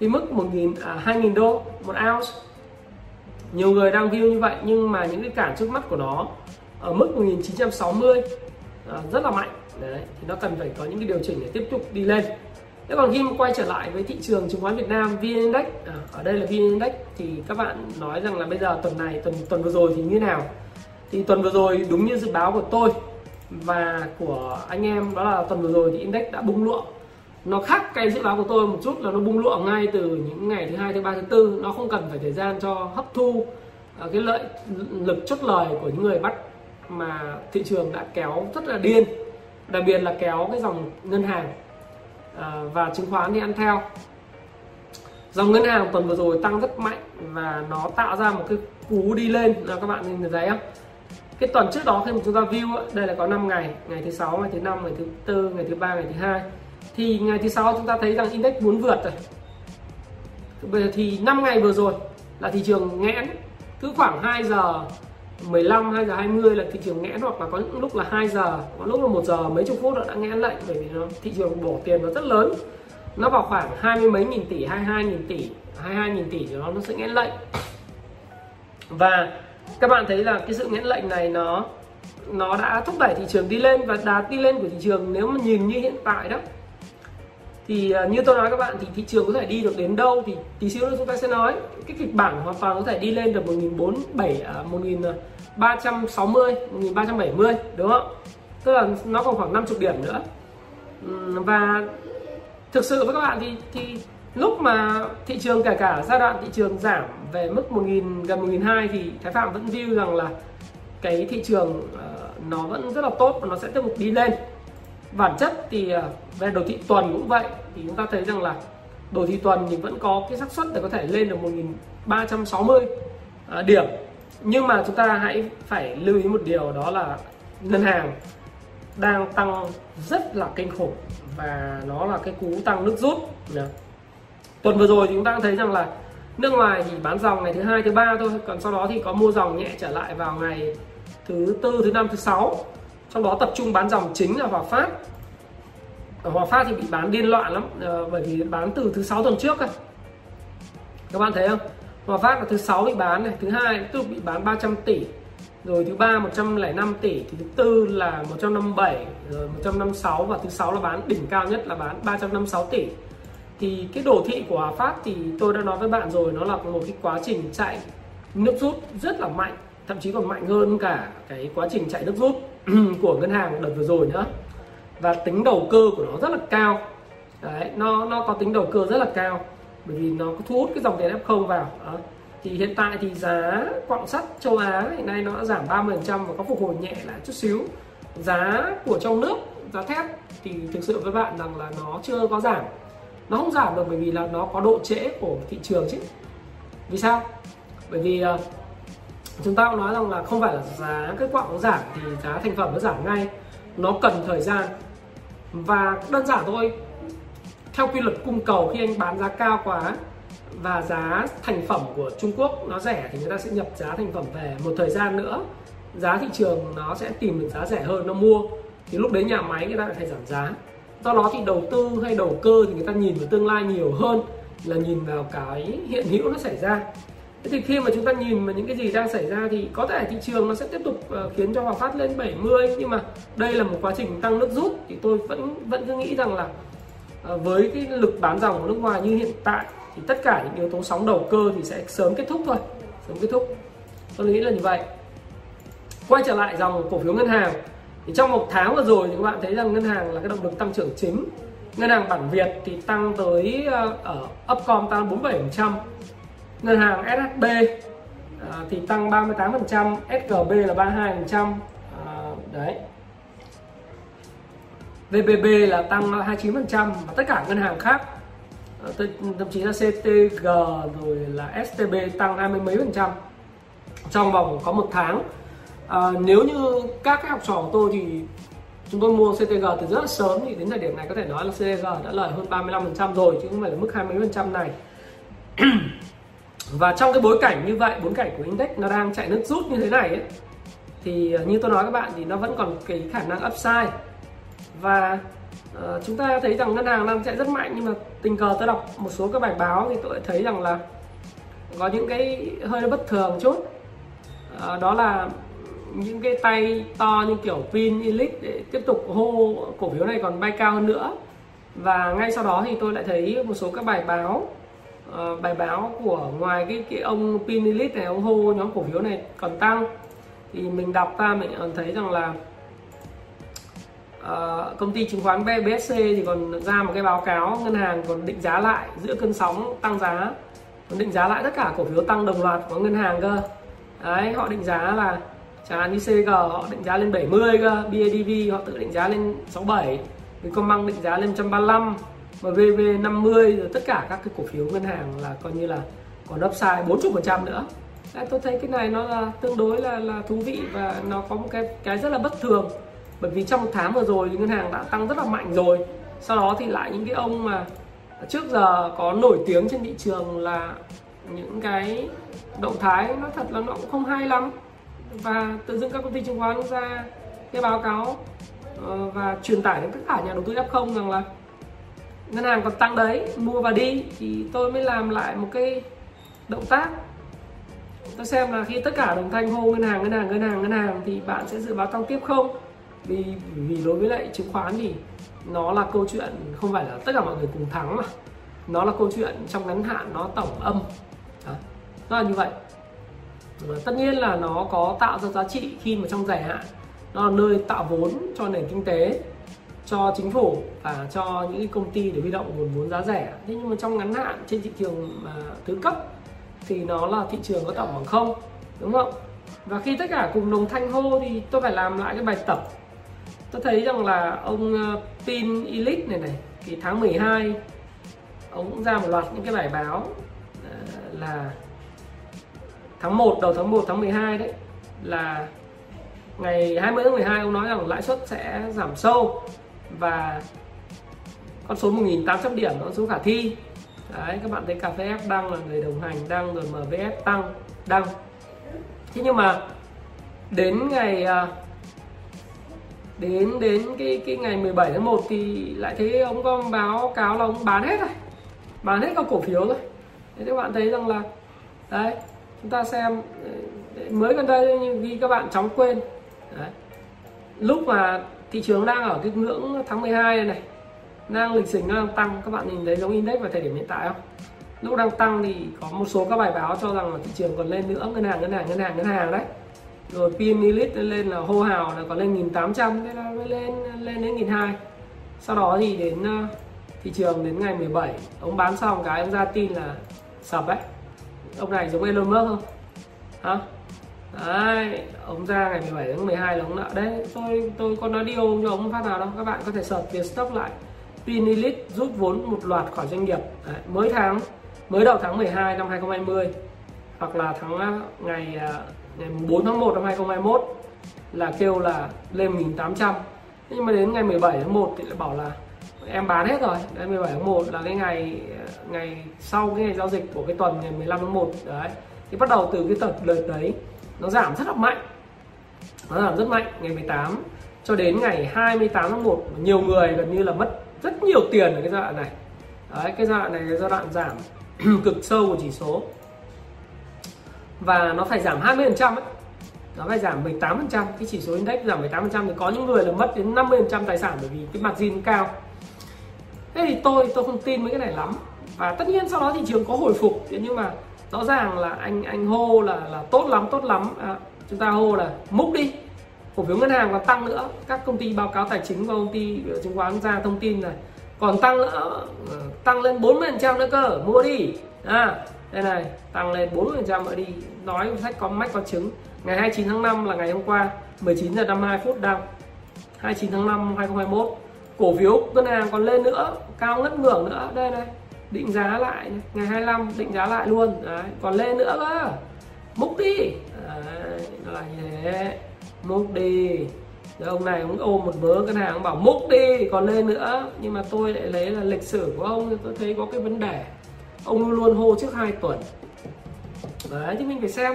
cái mức 1.000 à, 2.000 đô một ounce nhiều người đang view như vậy nhưng mà những cái cản trước mắt của nó ở mức 1960 à, rất là mạnh. Đấy thì nó cần phải có những cái điều chỉnh để tiếp tục đi lên. Thế còn khi mà quay trở lại với thị trường chứng khoán Việt Nam VN Index à, ở đây là VN Index thì các bạn nói rằng là bây giờ tuần này tuần tuần vừa rồi thì như nào? Thì tuần vừa rồi đúng như dự báo của tôi và của anh em đó là tuần vừa rồi thì index đã bung lụa nó khác cái dự báo của tôi một chút là nó bung lụa ngay từ những ngày thứ hai, thứ ba, thứ tư. Nó không cần phải thời gian cho hấp thu ờ, cái lợi lực chốt lời của những người bắt mà thị trường đã kéo rất là điên. Đặc biệt là kéo cái dòng ngân hàng ờ, và chứng khoán thì ăn theo. Dòng ngân hàng tuần vừa rồi tăng rất mạnh và nó tạo ra một cái cú đi lên. Là các bạn nhìn thấy không? Cái tuần trước đó khi mà chúng ta view đây là có 5 ngày. Ngày thứ sáu, ngày thứ năm, ngày thứ tư, ngày thứ ba, ngày thứ hai thì ngày thứ sáu chúng ta thấy rằng index muốn vượt rồi. Bây giờ thì 5 ngày vừa rồi là thị trường nghẽn. Cứ khoảng 2 giờ 15 2 giờ 20 là thị trường nghẽn hoặc là có những lúc là 2 giờ, có lúc là một giờ mấy chục phút đã nghẽn lệnh bởi vì nó, thị trường bỏ tiền nó rất lớn. Nó vào khoảng hai mươi mấy nghìn tỷ 22 nghìn tỷ 22 nghìn tỷ thì nó nó sẽ nghẽn lệnh. Và các bạn thấy là cái sự nghẽn lệnh này nó nó đã thúc đẩy thị trường đi lên và đà đi lên của thị trường nếu mà nhìn như hiện tại đó thì à, như tôi nói các bạn thì thị trường có thể đi được đến đâu thì tí xíu nữa chúng ta sẽ nói. Cái kịch bản hoàn toàn có thể đi lên được 1047 1360 1370 đúng không? Tức là nó còn khoảng 50 điểm nữa. Và thực sự với các bạn thì thì lúc mà thị trường kể cả giai đoạn thị trường giảm về mức 1000 gần 1002 thì Thái Phạm vẫn view rằng là cái thị trường ờ, nó vẫn rất là tốt và nó sẽ tiếp tục đi lên bản chất thì ờ, về đồ thị tuần cũng vậy. Thì chúng ta thấy rằng là đồ thị tuần thì vẫn có cái xác suất để có thể lên được 1360 ờ, điểm. Nhưng mà chúng ta hãy phải lưu ý một điều đó là ngân hàng đang tăng rất là kinh khủng và nó là cái cú tăng nước rút tuần vừa rồi thì chúng ta thấy rằng là nước ngoài thì bán dòng ngày thứ hai, thứ ba thôi, còn sau đó thì có mua dòng nhẹ trở lại vào ngày thứ tư, thứ năm, thứ sáu trong đó tập trung bán dòng chính là hòa phát. Ở hòa phát thì bị bán điên loạn lắm ờ, bởi vì bán từ thứ sáu tuần trước cơ. Các bạn thấy không? Hòa phát là thứ sáu bị bán này, thứ hai tiếp tục bị bán 300 tỷ. Rồi thứ ba 105 tỷ. Thì thứ tư là 157 rồi 156 và thứ sáu là bán, đỉnh cao nhất là bán 356 tỷ. Thì cái đồ thị của Hòa Phát thì tôi đã nói với bạn rồi, nó là một cái quá trình chạy nước rút rất là mạnh, thậm chí còn mạnh hơn cả cái quá trình chạy nước rút. của ngân hàng đợt vừa rồi nữa và tính đầu cơ của nó rất là cao. Đấy nó nó có tính đầu cơ rất là cao. Bởi vì nó thu hút cái dòng tiền F0 vào. Đó. thì hiện tại thì giá quặng sắt châu Á hiện nay nó đã giảm 30% và có phục hồi nhẹ lại chút xíu. Giá của trong nước giá thép thì thực sự với bạn rằng là nó chưa có giảm. Nó không giảm được bởi vì là nó có độ trễ của thị trường chứ. Vì sao? Bởi vì uh, chúng ta cũng nói rằng là không phải là giá cái quả nó giảm thì giá thành phẩm nó giảm ngay. Nó cần thời gian. Và đơn giản thôi. Theo quy luật cung cầu khi anh bán giá cao quá và giá thành phẩm của Trung Quốc nó rẻ thì người ta sẽ nhập giá thành phẩm về một thời gian nữa. Giá thị trường nó sẽ tìm được giá rẻ hơn, nó mua. Thì lúc đấy nhà máy người ta lại phải giảm giá. Do đó thì đầu tư hay đầu cơ thì người ta nhìn vào tương lai nhiều hơn là nhìn vào cái hiện hữu nó xảy ra. Thế thì khi mà chúng ta nhìn vào những cái gì đang xảy ra thì có thể thị trường nó sẽ tiếp tục ờ, khiến cho Hòa Phát lên 70 nhưng mà đây là một quá trình tăng nước rút thì tôi vẫn vẫn cứ nghĩ rằng là ờ, với cái lực bán dòng của nước ngoài như hiện tại thì tất cả những yếu tố sóng đầu cơ thì sẽ sớm kết thúc thôi, sớm kết thúc. Tôi nghĩ là như vậy. Quay trở lại dòng cổ phiếu ngân hàng, thì trong một tháng vừa rồi thì các bạn thấy rằng ngân hàng là cái động lực tăng trưởng chính. Ngân hàng bản Việt thì tăng tới ờ, ở Upcom tăng 47% ngân hàng SHB à, thì tăng 38% SGB là 32% à, đấy. VBB là tăng 29% và tất cả ngân hàng khác à, thậm chí là CTG rồi là STB tăng hai mươi mấy phần trăm. Trong vòng có một tháng à, nếu như các cái học trò của tôi thì chúng tôi mua CTG từ rất là sớm thì đến thời điểm này có thể nói là CTG đã lời hơn 35% rồi chứ không phải là mức 20% này. và trong cái bối cảnh như vậy bối cảnh của index nó đang chạy nước rút như thế này ấy, thì ờ, như tôi nói các bạn thì nó vẫn còn cái khả năng upside. Và uh, chúng ta thấy rằng ngân hàng đang chạy rất mạnh nhưng mà tình cờ tôi đọc một số các bài báo thì tôi thấy rằng là có những cái hơi bất thường chút. Uh, đó là những cái tay to như kiểu pin elite để tiếp tục hô cổ phiếu này còn bay cao hơn nữa. Và ngay sau đó thì tôi lại thấy một số các bài báo uh, bài báo của ngoài cái cái ông pin elite này ông hô nhóm cổ phiếu này còn tăng. Thì mình đọc ra mình thấy rằng là uh, công ty chứng khoán BSC thì còn ra một cái báo cáo ngân hàng còn định giá lại giữa cơn sóng tăng giá. Còn định giá lại tất cả cổ phiếu tăng đồng loạt của ngân hàng cơ. Đấy họ định giá là chẳng hạn như CG họ định giá lên 70 cơ. BIDV họ tự định giá lên 67 Vietcombank định giá lên 135 MVV 50 rồi tất cả các cái cổ phiếu ngân hàng là coi như là còn upside 40 phần trăm nữa. À, tôi thấy cái này nó là tương đối là là thú vị và nó có một cái cái rất là bất thường. Bởi vì trong một tháng vừa rồi thì ngân hàng đã tăng rất là mạnh rồi. Sau đó thì lại những cái ông mà trước giờ có nổi tiếng trên thị trường là những cái động thái nó thật là nó cũng không hay lắm. Và tự dưng các công ty chứng khoán ra cái báo cáo ờ, và truyền tải đến tất cả nhà đầu tư F0 rằng là ngân hàng còn tăng đấy, mua và đi. Thì tôi mới làm lại một cái động tác. Tôi xem là khi tất cả đồng thanh hô ngân hàng ngân hàng ngân hàng ngân hàng thì bạn sẽ dự báo tăng tiếp không? Vì vì đối với lại chứng khoán thì nó là câu chuyện không phải là tất cả mọi người cùng thắng mà. Nó là câu chuyện trong ngắn hạn, nó tổng âm. Đó. nó là như vậy. Và tất nhiên là nó có tạo ra giá trị khi mà trong dài hạn. Nó là nơi tạo vốn cho nền kinh tế cho chính phủ và cho những công ty để huy động nguồn vốn giá rẻ. Thế nhưng mà trong ngắn hạn trên thị trường mà thứ cấp thì nó là thị trường có tổng bằng không, đúng không? Và khi tất cả cùng đồng thanh hô thì tôi phải làm lại cái bài tập. Tôi thấy rằng là ông ờ, Pin Elite này này, thì tháng 12 ông cũng ra một loạt những cái bài báo ờ, là tháng 1 đầu tháng 1 tháng 12 đấy, là ngày 20 tháng 12 ông nói rằng lãi suất sẽ giảm sâu và con số 1.800 điểm nó số khả thi. Đấy, các bạn thấy cà phê F đăng là người đồng hành, đăng rồi MVS tăng, đăng. Thế nhưng mà đến ngày à, đến đến cái cái ngày 17 tháng 1 thì lại thấy ông có báo cáo là ông bán hết rồi. Bán hết các cổ phiếu rồi. Thế các bạn thấy rằng là, đấy, chúng ta xem, mới gần đây nhưng vì các bạn chóng quên. Đấy. lúc mà thị trường đang ở cái ngưỡng tháng 12 này, này. Đang lịch sử đang tăng. Các bạn nhìn thấy giống index vào thời điểm hiện tại không? Lúc đang tăng thì có một số các bài báo cho rằng là thị trường còn lên nữa. Ngân hàng ngân hàng ngân hàng ngân hàng đấy. Rồi pin elite lên là hô hào là còn lên 1800 thế là mới lên lên đến 1200 sau đó thì đến ờ, thị trường đến ngày 17 ông bán xong cái ông ra tin là sập đấy. Ông này giống Elon Musk không? Hả? Đấy ông ra ngày 17 tháng 12 là ông nợ đấy. Tôi tôi có nói điều cho ông phát nào đâu. Các bạn có thể search việc stock lại. Pinilit rút vốn một loạt khỏi doanh nghiệp. Đấy, mới tháng mới đầu tháng 12 năm 2020 hoặc là tháng à, ngày à, ngày 4 tháng 1 năm 2021 là kêu là lên 1800 nhưng mà đến ngày 17 tháng 1 thì lại bảo là em bán hết rồi. Đấy 17 tháng 1 là cái ngày à, ngày sau cái ngày giao dịch của cái tuần ngày 15 tháng 1 đấy thì bắt đầu từ cái tập đợt đấy nó giảm rất là mạnh. Nó giảm rất mạnh ngày 18 cho đến ngày 28 tháng 1 nhiều người gần như là mất rất nhiều tiền ở cái giai đoạn này. Đấy, cái giai đoạn này là giai đoạn giảm cực sâu của chỉ số. Và nó phải giảm 20 phần trăm nó phải giảm 18 phần trăm. Cái chỉ số index giảm 18 phần trăm thì có những người là mất đến 50 phần trăm tài sản bởi vì cái margin cao. Thế thì tôi tôi không tin mấy cái này lắm. Và tất nhiên sau đó thị trường có hồi phục. Nhưng mà rõ ràng là anh anh hô là là tốt lắm tốt lắm. À, chúng ta hô là múc đi. Cổ phiếu ngân hàng còn tăng nữa. Các công ty báo cáo tài chính và công ty ờ, chứng khoán ra thông tin là còn tăng nữa. Ờ, tăng lên 40 trăm nữa cơ. Mua đi. À đây này tăng lên 40 trăm nữa đi. Nói sách có mách có chứng. Ngày 29 tháng 5 là ngày hôm qua 19 giờ 52 phút đang 29 tháng 5 2021 cổ phiếu ngân hàng còn lên nữa cao ngất ngưỡng nữa. Đây này định giá lại ngày 25 định giá lại luôn. Đấy, còn lên nữa cơ. Múc đi. Đấy, là như thế. Múc đi. Rồi ông này cũng ôm một vớ ngân hàng bảo múc đi. Còn lên nữa. Nhưng mà tôi lại lấy là lịch sử của ông thì tôi thấy có cái vấn đề. Ông luôn luôn hô trước hai tuần. Đấy chứ mình phải xem.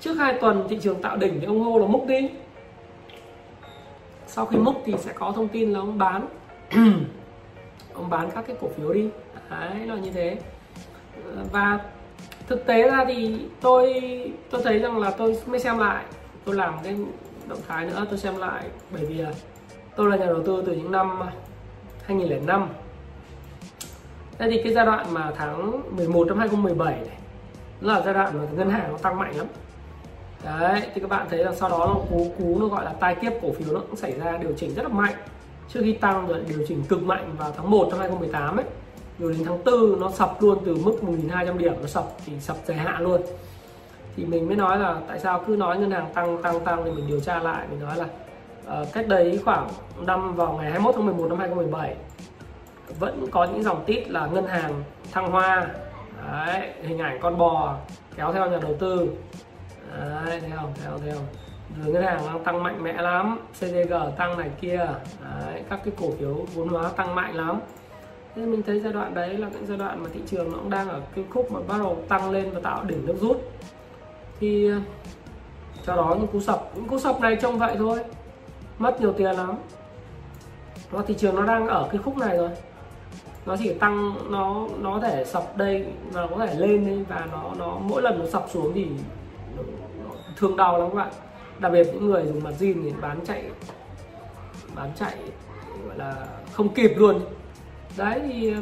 Trước hai tuần thị trường tạo đỉnh thì ông hô là múc đi. Sau khi múc thì sẽ có thông tin là ông bán. Ông bán các cái cổ phiếu đi đấy là như thế. Và thực tế ra thì tôi tôi thấy rằng là tôi mới xem lại tôi làm cái động thái nữa tôi xem lại. Bởi vì là tôi là nhà đầu tư từ những năm 2005 Thế thì cái giai đoạn mà tháng 11 năm 2017 này là giai đoạn mà ngân hàng nó tăng mạnh lắm. Đấy, thì các bạn thấy là sau đó nó cú cú nó gọi là tai kiếp cổ phiếu nó cũng xảy ra điều chỉnh rất là mạnh. Trước khi tăng rồi điều chỉnh cực mạnh vào tháng 1 năm 2018 ấy rồi đến tháng 4 nó sập luôn từ mức 1.200 điểm nó sập thì sập dài hạn luôn. Thì mình mới nói là tại sao cứ nói ngân hàng tăng tăng tăng thì mình điều tra lại. Mình nói là uh, cách đấy khoảng năm vào ngày 21 tháng 11 năm 2017 vẫn có những dòng tít là ngân hàng thăng hoa. Đấy, hình ảnh con bò kéo theo nhà đầu tư. Đấy, thấy không theo theo rồi ngân hàng đang tăng mạnh mẽ lắm CDG tăng này kia. Đấy, các cái cổ phiếu vốn hóa tăng mạnh lắm thế mình thấy giai đoạn đấy là cái giai đoạn mà thị trường nó cũng đang ở cái khúc mà bắt đầu tăng lên và tạo đỉnh nước rút. Thì ờ, cho đó những cú sập, những cú sập này trông vậy thôi, mất nhiều tiền lắm. Và thị trường nó đang ở cái khúc này rồi. Nó chỉ tăng, nó nó thể sập đây và có thể lên đây và nó nó mỗi lần nó sập xuống thì thương đau lắm các bạn. Đặc biệt những người dùng mặt zin thì bán chạy bán chạy, gọi là không kịp luôn đấy thì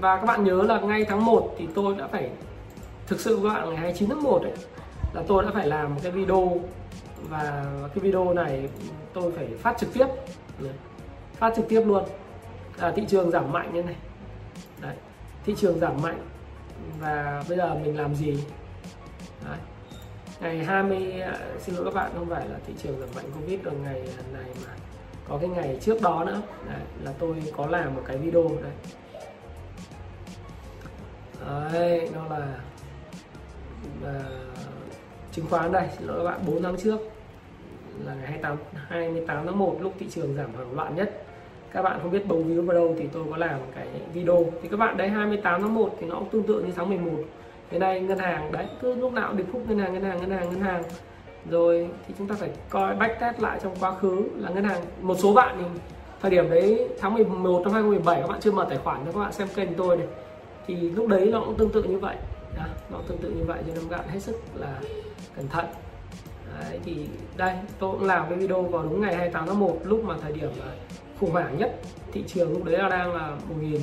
và các bạn nhớ là ngay tháng 1 thì tôi đã phải thực sự các bạn ngày 29 tháng 1 ấy là tôi đã phải làm một cái video và cái video này tôi phải phát trực tiếp. Phát trực tiếp luôn. À, thị trường giảm mạnh như này. Đấy thị trường giảm mạnh và bây giờ mình làm gì? Đấy. ngày 20 à, xin lỗi các bạn không phải là thị trường giảm mạnh covid ở ngày này mà có cái ngày trước đó nữa. Đấy, là tôi có làm một cái video đấy đấy nó là uh, chứng khoán đây. Xin lỗi các bạn 4 tháng trước. Là ngày 28 28 tháng 1 lúc thị trường giảm hoảng loạn nhất. Các bạn không biết bầu víu vào đâu thì tôi có làm cái video. Thì các bạn đấy 28 tháng 1 thì nó cũng tương tự như tháng 11 thế này ngân hàng đấy cứ lúc nào điệp khúc ngân hàng ngân hàng ngân hàng ngân hàng rồi thì chúng ta phải coi back test lại trong quá khứ là ngân hàng một số bạn thì thời điểm đấy tháng 11 năm 2017 các bạn chưa mở tài khoản cho các bạn xem kênh tôi này. Thì lúc đấy nó cũng tương tự như vậy đó, nó tương tự như vậy cho nên các bạn hết sức là cẩn thận. Đấy, thì đây tôi cũng làm cái video vào đúng ngày 28 tháng 1 lúc mà thời điểm à, khủng hoảng nhất thị trường lúc đấy là đang là 1000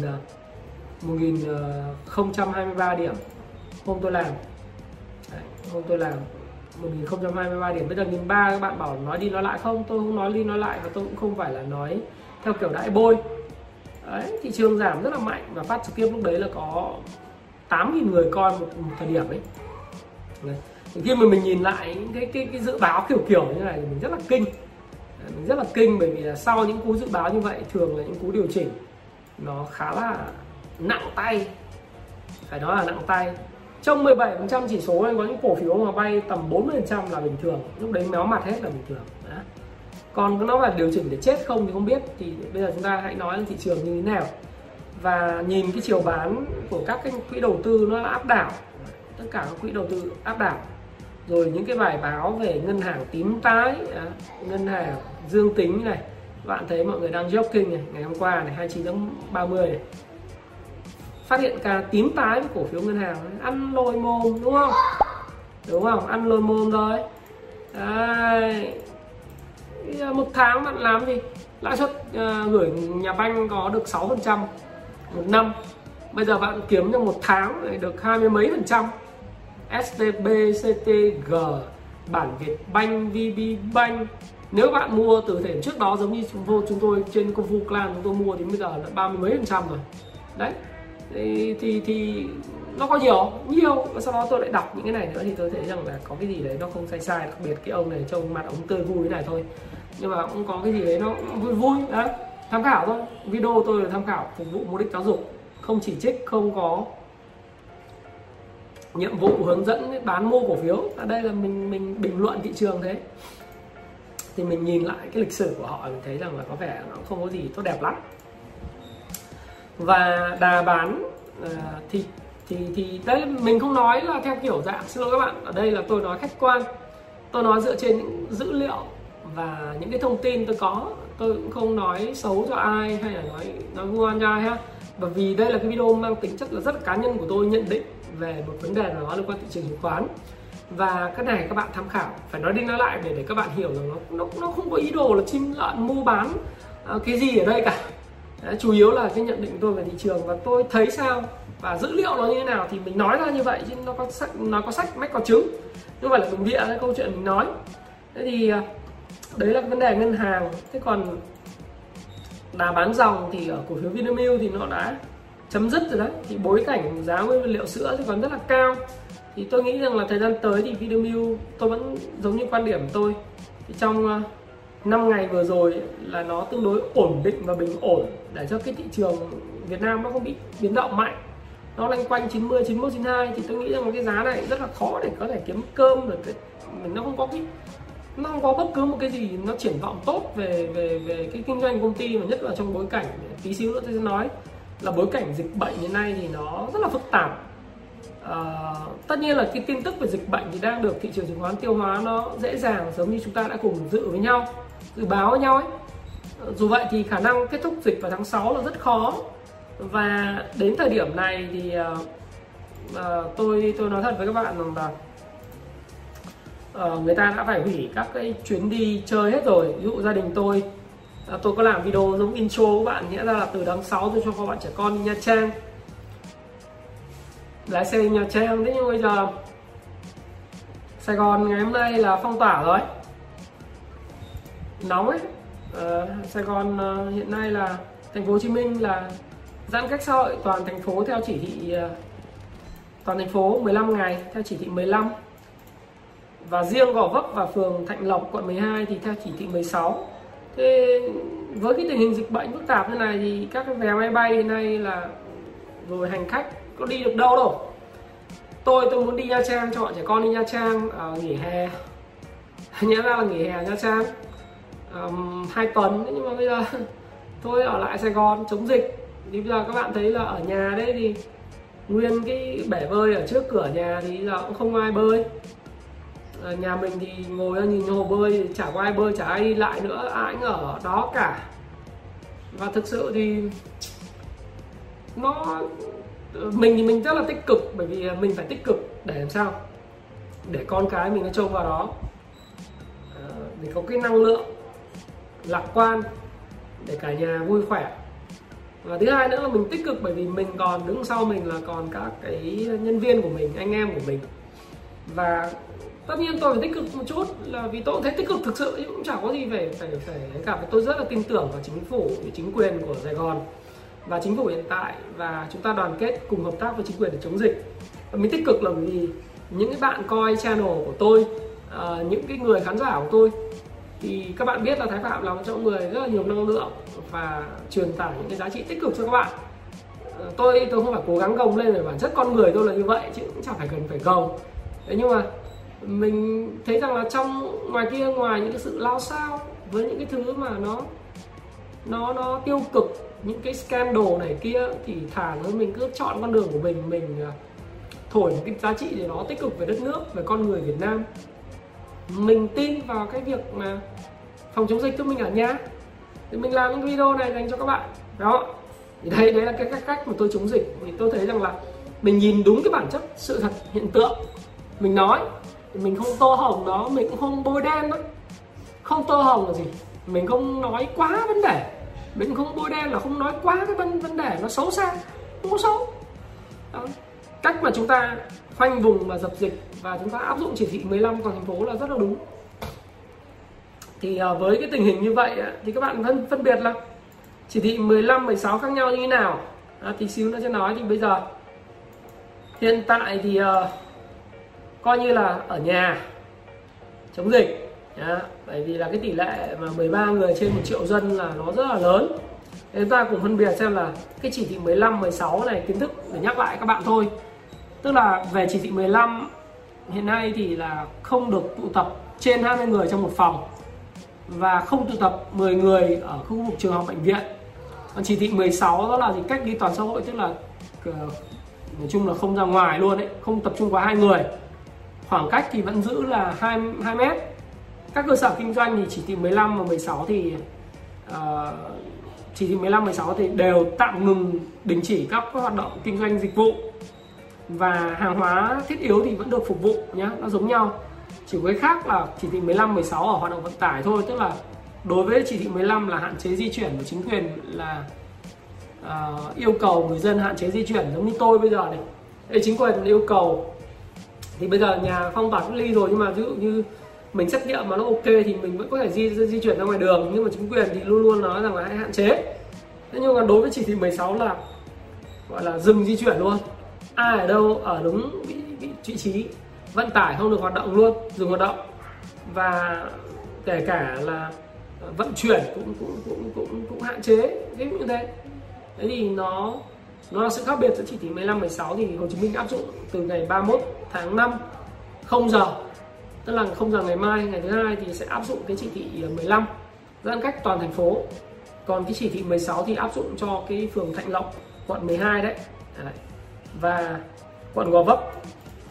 1023 à, à, điểm. Hôm tôi làm. Đấy, hôm tôi làm. 1023 điểm. Bây giờ nghìn ba các bạn bảo nói đi nói lại không? Tôi không nói đi nói lại và tôi cũng không phải là nói theo kiểu đại bôi. Đấy, thị trường giảm rất là mạnh và phát trực tiếp lúc đấy là có 8.000 người coi một, một thời điểm ấy. Đấy. khi mà mình nhìn lại những cái cái cái dự báo kiểu kiểu như này thì mình rất là kinh. Mình rất là kinh bởi vì là sau những cú dự báo như vậy thường là những cú điều chỉnh nó khá là nặng tay. Phải nói là nặng tay trong 17% chỉ số anh có những cổ phiếu mà bay tầm 40% là bình thường. Lúc đấy méo mặt hết là bình thường. Đó. còn nó là điều chỉnh để chết không thì không biết. Thì bây giờ chúng ta hãy nói là thị trường như thế nào. Và nhìn cái chiều bán của các cái quỹ đầu tư nó áp đảo. Tất cả các quỹ đầu tư áp đảo. Rồi những cái bài báo về ngân hàng tím tái ngân hàng dương tính này. Bạn thấy mọi người đang joking này. Ngày hôm qua này 29 tháng 30 này phát hiện cả tím tái với cổ phiếu ngân hàng ăn lôi mồm đúng không? Đúng không? Ăn lôi mồm rồi. Đấy. một tháng bạn làm gì? Lãi suất uh, gửi nhà banh có được 6 phần trăm một năm. Bây giờ bạn kiếm trong một tháng được hai mươi mấy phần trăm. STB, CTG, bản Việt Banh, VB Banh. Nếu bạn mua từ thời trước đó giống như chúng tôi chúng tôi trên công phu clan chúng tôi mua thì bây giờ là ba mươi mấy phần trăm rồi. Đấy thì, thì thì nó có nhiều nhiều. Và sau đó tôi lại đọc những cái này nữa thì tôi thấy rằng là có cái gì đấy nó không sai sai đặc biệt cái ông này trông mặt ông tươi vui thế này thôi. Nhưng mà cũng có cái gì đấy nó vui vui đấy. Tham khảo thôi. Video tôi là tham khảo phục vụ mục đích giáo dục. Không chỉ trích không có nhiệm vụ hướng dẫn bán mua cổ phiếu. Ở đây là mình mình bình luận thị trường thế. Thì mình nhìn lại cái lịch sử của họ mình thấy rằng là có vẻ nó không có gì tốt đẹp lắm và đà bán uh, thì thì thì đấy mình không nói là theo kiểu dạng xin lỗi các bạn ở đây là tôi nói khách quan. Tôi nói dựa trên những dữ liệu và những cái thông tin tôi có. Tôi cũng không nói xấu cho ai hay là nói nói ngoan cho ai ha. Bởi vì đây là cái video mang tính chất là rất là cá nhân của tôi nhận định về một vấn đề nào đó liên quan thị trường chứng khoán. Và cái này các bạn tham khảo phải nói đi nói lại để để các bạn hiểu rằng nó nó nó không có ý đồ là chim lợn mua bán ờ, cái gì ở đây cả. Đấy, chủ yếu là cái nhận định tôi về thị trường và tôi thấy sao và dữ liệu nó như thế nào thì mình nói ra như vậy chứ nó có sách nó có sách mách có chứng. Nhưng phải là dùng bịa cái câu chuyện mình nói. Thế thì à, đấy là vấn đề ngân hàng. Thế còn đà bán dòng thì ở cổ phiếu Vinamilk thì nó đã chấm dứt rồi đấy. Thì bối cảnh giá nguyên liệu sữa thì còn rất là cao. Thì tôi nghĩ rằng là thời gian tới thì Vinamilk tôi vẫn giống như quan điểm tôi. Thì trong à, 5 ngày vừa rồi là nó tương đối ổn định và bình ổn để cho cái thị trường Việt Nam nó không bị biến động mạnh. Nó loanh quanh 90 91 92 thì tôi nghĩ rằng cái giá này rất là khó để có thể kiếm cơm được cái mình nó không có cái nó không có bất cứ một cái gì nó triển vọng tốt về về về cái kinh doanh công ty mà nhất là trong bối cảnh tí xíu nữa tôi sẽ nói là bối cảnh dịch bệnh hiện nay thì nó rất là phức tạp. À, tất nhiên là cái tin tức về dịch bệnh thì đang được thị trường chứng khoán tiêu hóa nó dễ dàng giống như chúng ta đã cùng dự với nhau dự báo với nhau ấy. Dù vậy thì khả năng kết thúc dịch vào tháng 6 là rất khó. Và đến thời điểm này thì uh, tôi tôi nói thật với các bạn rằng là uh, người ta đã phải hủy các cái chuyến đi chơi hết rồi. Ví dụ gia đình tôi uh, tôi có làm video giống intro của bạn nghĩa ra là từ tháng 6 tôi cho các bạn trẻ con đi Nha Trang. Lái xe đi Nha Trang. Thế nhưng bây giờ Sài Gòn ngày hôm nay là phong tỏa rồi nóng ấy. Uh, Sài Gòn uh, hiện nay là thành phố Hồ Chí Minh là giãn cách xã hội toàn thành phố theo chỉ thị uh, toàn thành phố 15 ngày theo chỉ thị 15 và riêng Gò Vấp và phường Thạnh Lộc quận 12 thì theo chỉ thị 16 thế với cái tình hình dịch bệnh phức tạp như này thì các cái vé máy bay hiện nay là rồi hành khách có đi được đâu đâu tôi tôi muốn đi Nha Trang cho bọn trẻ con đi Nha Trang à, nghỉ hè. Nhớ ra là nghỉ hè Nha Trang um, hai tuần nhưng mà bây giờ thôi ở lại Sài Gòn chống dịch. Thì bây giờ các bạn thấy là ở nhà đấy thì nguyên cái bể bơi ở trước cửa nhà thì giờ cũng không ai bơi. Ở nhà mình thì ngồi ra nhìn hồ bơi chả có ai bơi chả ai đi lại nữa ai cũng ở đó cả. Và thực sự thì nó mình thì mình rất là tích cực bởi vì mình phải tích cực để làm sao? Để con cái mình nó trông vào đó. Ờ, để có cái năng lượng lạc quan để cả nhà vui khỏe. Và thứ hai nữa là mình tích cực bởi vì mình còn đứng sau mình là còn các cái nhân viên của mình, anh em của mình. Và tất nhiên tôi phải tích cực một chút là vì tôi cũng thấy tích cực thực sự cũng chẳng có gì phải phải phải cả. Tôi rất là tin tưởng vào chính phủ chính quyền của Sài Gòn và chính phủ hiện tại. Và chúng ta đoàn kết cùng hợp tác với chính quyền để chống dịch. Và mình tích cực là vì những cái bạn coi channel của tôi ờ, những cái người khán giả của tôi thì các bạn biết là Thái Phạm là một trong người rất là nhiều năng lượng và truyền tải những cái giá trị tích cực cho các bạn. Ờ, tôi tôi không phải cố gắng gồng lên về bản chất con người tôi là như vậy, chứ cũng chẳng phải cần phải gồng. Thế nhưng mà mình thấy rằng là trong ngoài kia, ngoài những cái sự lao sao với những cái thứ mà nó nó nó tiêu cực, những cái scandal này kia, thì thà nữa mình cứ chọn con đường của mình mình à, thổi một cái giá trị để nó tích cực về đất nước, về con người Việt Nam mình tin vào cái việc mà phòng chống dịch cho mình ở nhà. Thì mình làm những video này dành cho các bạn. Đó. Thì đây đấy là cái cách cách mà tôi chống dịch. Thì tôi thấy rằng là mình nhìn đúng cái bản chất sự thật, hiện tượng. Mình nói mình không tô hồng nó mình cũng không bôi đen nó không tô hồng là gì? Mình không nói quá vấn đề. Mình không bôi đen là không nói quá cái vấn vấn đề nó xấu xa. Không có xấu. Đó. cách mà chúng ta khoanh vùng và dập dịch và chúng ta áp dụng chỉ thị 15 của thành phố là rất là đúng. Thì ờ, với cái tình hình như vậy thì các bạn phân phân biệt là chỉ thị 15 16 khác nhau như thế nào? À, thì xíu nó sẽ nói thì bây giờ hiện tại thì uh, coi như là ở nhà chống dịch nhá. bởi vì là cái tỷ lệ mà 13 người trên một triệu dân là nó rất là lớn. Chúng ta cùng phân biệt xem là cái chỉ thị 15 16 này kiến thức để nhắc lại các bạn thôi. Tức là về chỉ thị 15 hiện nay thì là không được tụ tập trên 20 người trong một phòng và không tụ tập 10 người ở khu vực trường học bệnh viện. Còn chỉ thị 16 đó là gì? Cách ly toàn xã hội tức là ờ, nói chung là không ra ngoài luôn đấy không tập trung quá hai người. Khoảng cách thì vẫn giữ là 2, 2 mét. Các cơ sở kinh doanh thì chỉ thị 15 và 16 thì uh, chỉ thị 15 16 thì đều tạm ngừng đình chỉ các hoạt động kinh doanh dịch vụ và hàng hóa thiết yếu thì vẫn được phục vụ nhé nó giống nhau. Chỉ có cái khác là chỉ thị 15 16 ở hoạt động vận tải thôi. Tức là đối với chỉ thị 15 là hạn chế di chuyển của chính quyền là uh, yêu cầu người dân hạn chế di chuyển giống như tôi bây giờ này. Đây, chính quyền yêu cầu. Thì bây giờ nhà phong tỏa cách ly rồi nhưng mà ví dụ như mình xét nghiệm mà nó ok thì mình vẫn có thể di, di chuyển ra ngoài đường. Nhưng mà chính quyền thì luôn luôn nói rằng là hãy hạn chế. Thế nhưng mà đối với chỉ thị 16 là gọi là dừng di chuyển luôn ai ở đâu ở đúng vị, vị, vị trí vận tải không được hoạt động luôn dừng hoạt động. Và kể cả là vận chuyển cũng cũng cũng cũng cũng hạn chế ví dụ như thế. Thế thì nó nó là sự khác biệt giữa chỉ thị 15 16 thì Hồ Chí Minh áp dụng từ ngày 31 tháng 5 không giờ. Tức là không giờ ngày mai ngày thứ hai thì sẽ áp dụng cái chỉ thị 15 giãn cách toàn thành phố. Còn cái chỉ thị 16 thì áp dụng cho cái phường Thạnh Lộc quận 12 đấy, đấy và quận Gò Vấp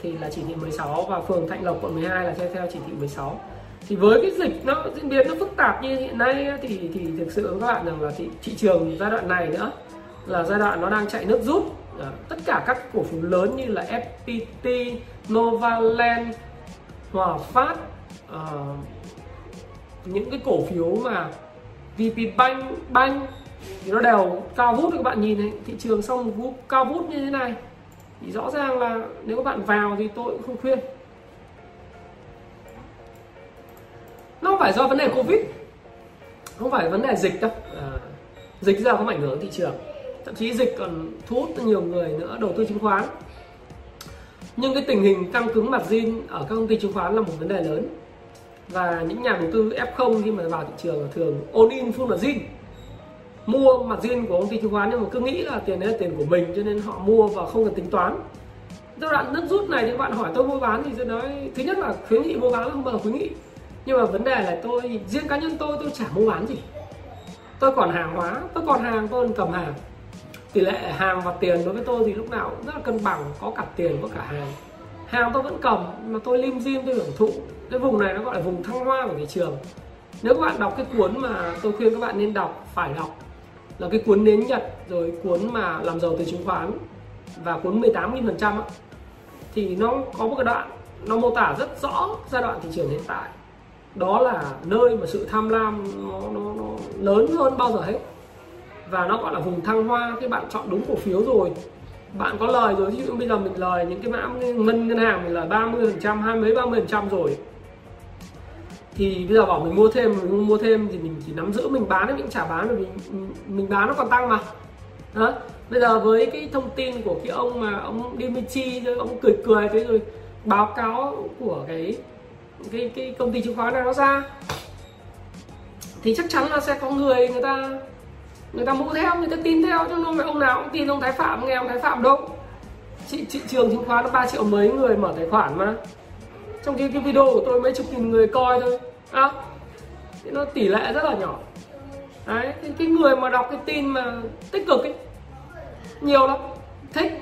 thì là chỉ thị 16 và phường Thạnh Lộc quận 12 là theo theo chỉ thị 16 thì với cái dịch nó diễn biến nó phức tạp như hiện nay thì thì thực sự các bạn rằng là thị, thị trường giai đoạn này nữa là giai đoạn nó đang chạy nước rút. Tất cả các cổ phiếu lớn như là FPT, Novaland Hòa Phát à, những cái cổ phiếu mà VP Bank Bank thì nó đều cao vút. Các bạn nhìn thấy thị trường xong cao vút như thế này thì rõ ràng là nếu các bạn vào thì tôi cũng không khuyên. Nó không phải do vấn đề covid. Không phải vấn đề dịch đâu. À, dịch ra không ảnh hưởng thị trường. Thậm chí dịch còn thu hút nhiều người nữa đầu tư chứng khoán. Nhưng cái tình hình căng cứng mặt zin ở các công ty chứng khoán là một vấn đề lớn. Và những nhà đầu tư F0 khi mà vào thị trường thường ôn in full mặt zin mua mặt riêng của công ty chứng khoán nhưng mà cứ nghĩ là tiền đấy là tiền của mình, cho nên họ mua và không cần tính toán. Giai đoạn nước rút này thì các bạn hỏi tôi mua bán thì tôi nói, thứ nhất là khuyến nghị mua bán là không bao giờ khuyến nghị. Nhưng mà vấn đề là tôi, riêng cá nhân tôi tôi chả mua bán gì. Tôi còn hàng hóa, tôi còn hàng, tôi còn cầm hàng. Tỷ lệ hàng và tiền đối với tôi thì lúc nào cũng rất là cân bằng, có cả tiền, có cả hàng. Hàng tôi vẫn cầm, mà tôi lim dim, tôi hưởng thụ. Cái vùng này nó gọi là vùng thăng hoa của thị trường. Nếu các bạn đọc cái cuốn mà tôi khuyên các bạn nên đọc, phải đọc là cái cuốn nến nhật rồi cuốn mà làm giàu từ chứng khoán và cuốn 18.000% thì nó có một cái đoạn nó mô tả rất rõ giai đoạn thị trường hiện tại. Đó là nơi mà sự tham lam nó, nó, nó lớn hơn bao giờ hết. Và nó gọi là vùng thăng hoa khi bạn chọn đúng cổ phiếu rồi. Bạn có lời rồi ví dụ bây giờ mình lời những cái mã ngân ngân hàng mình lời 30 phần trăm hai mấy 30 phần trăm rồi thì bây giờ bảo mình mua thêm mình mua thêm thì mình chỉ nắm giữ mình bán mình trả bán rồi mình, mình bán nó còn tăng mà. Đó bây giờ với cái thông tin của cái ông mà ông Dimitri ông cười cười thế rồi báo cáo của cái cái cái công ty chứng khoán này nó ra thì chắc chắn là sẽ có người người ta người ta mua theo người ta tin theo chứ không phải ông nào cũng tin ông Thái Phạm nghe ông Thái Phạm đâu. Chị thị trường chứng khoán nó 3 triệu mấy người mở tài khoản mà. Trong khi cái video của tôi mấy chục nghìn người coi thôi không thì nó tỷ lệ rất là nhỏ. Đấy, thì cái người mà đọc cái tin mà tích cực ấy, nhiều lắm. Thích.